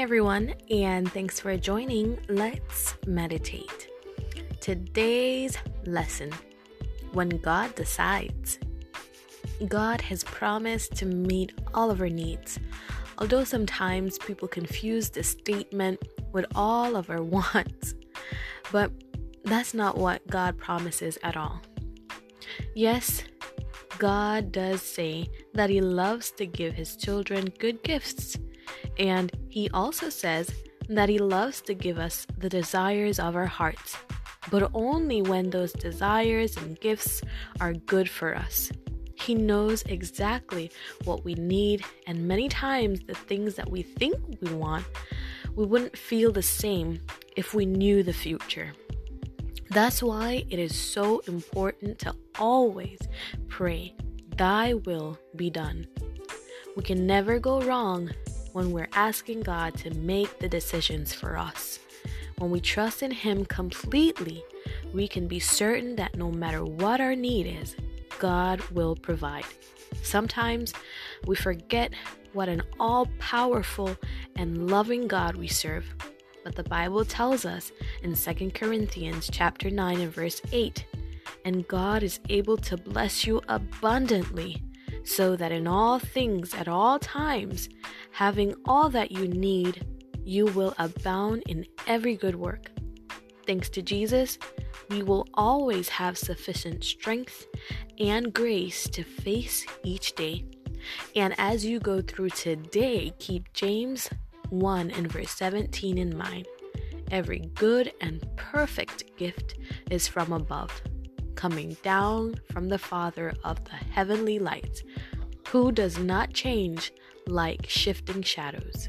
Everyone, and thanks for joining Let's Meditate. Today's lesson When God Decides. God has promised to meet all of our needs, although sometimes people confuse this statement with all of our wants. But that's not what God promises at all. Yes, God does say that He loves to give His children good gifts and he also says that he loves to give us the desires of our hearts, but only when those desires and gifts are good for us. He knows exactly what we need, and many times the things that we think we want, we wouldn't feel the same if we knew the future. That's why it is so important to always pray, Thy will be done. We can never go wrong when we're asking God to make the decisions for us. When we trust in Him completely, we can be certain that no matter what our need is, God will provide. Sometimes we forget what an all powerful and loving God we serve. But the Bible tells us in 2 Corinthians chapter 9 and verse 8, and God is able to bless you abundantly so that in all things at all times, having all that you need, you will abound in every good work. Thanks to Jesus, we will always have sufficient strength and grace to face each day. And as you go through today, keep James 1 and verse 17 in mind. Every good and perfect gift is from above coming down from the Father of the heavenly lights, who does not change like shifting shadows.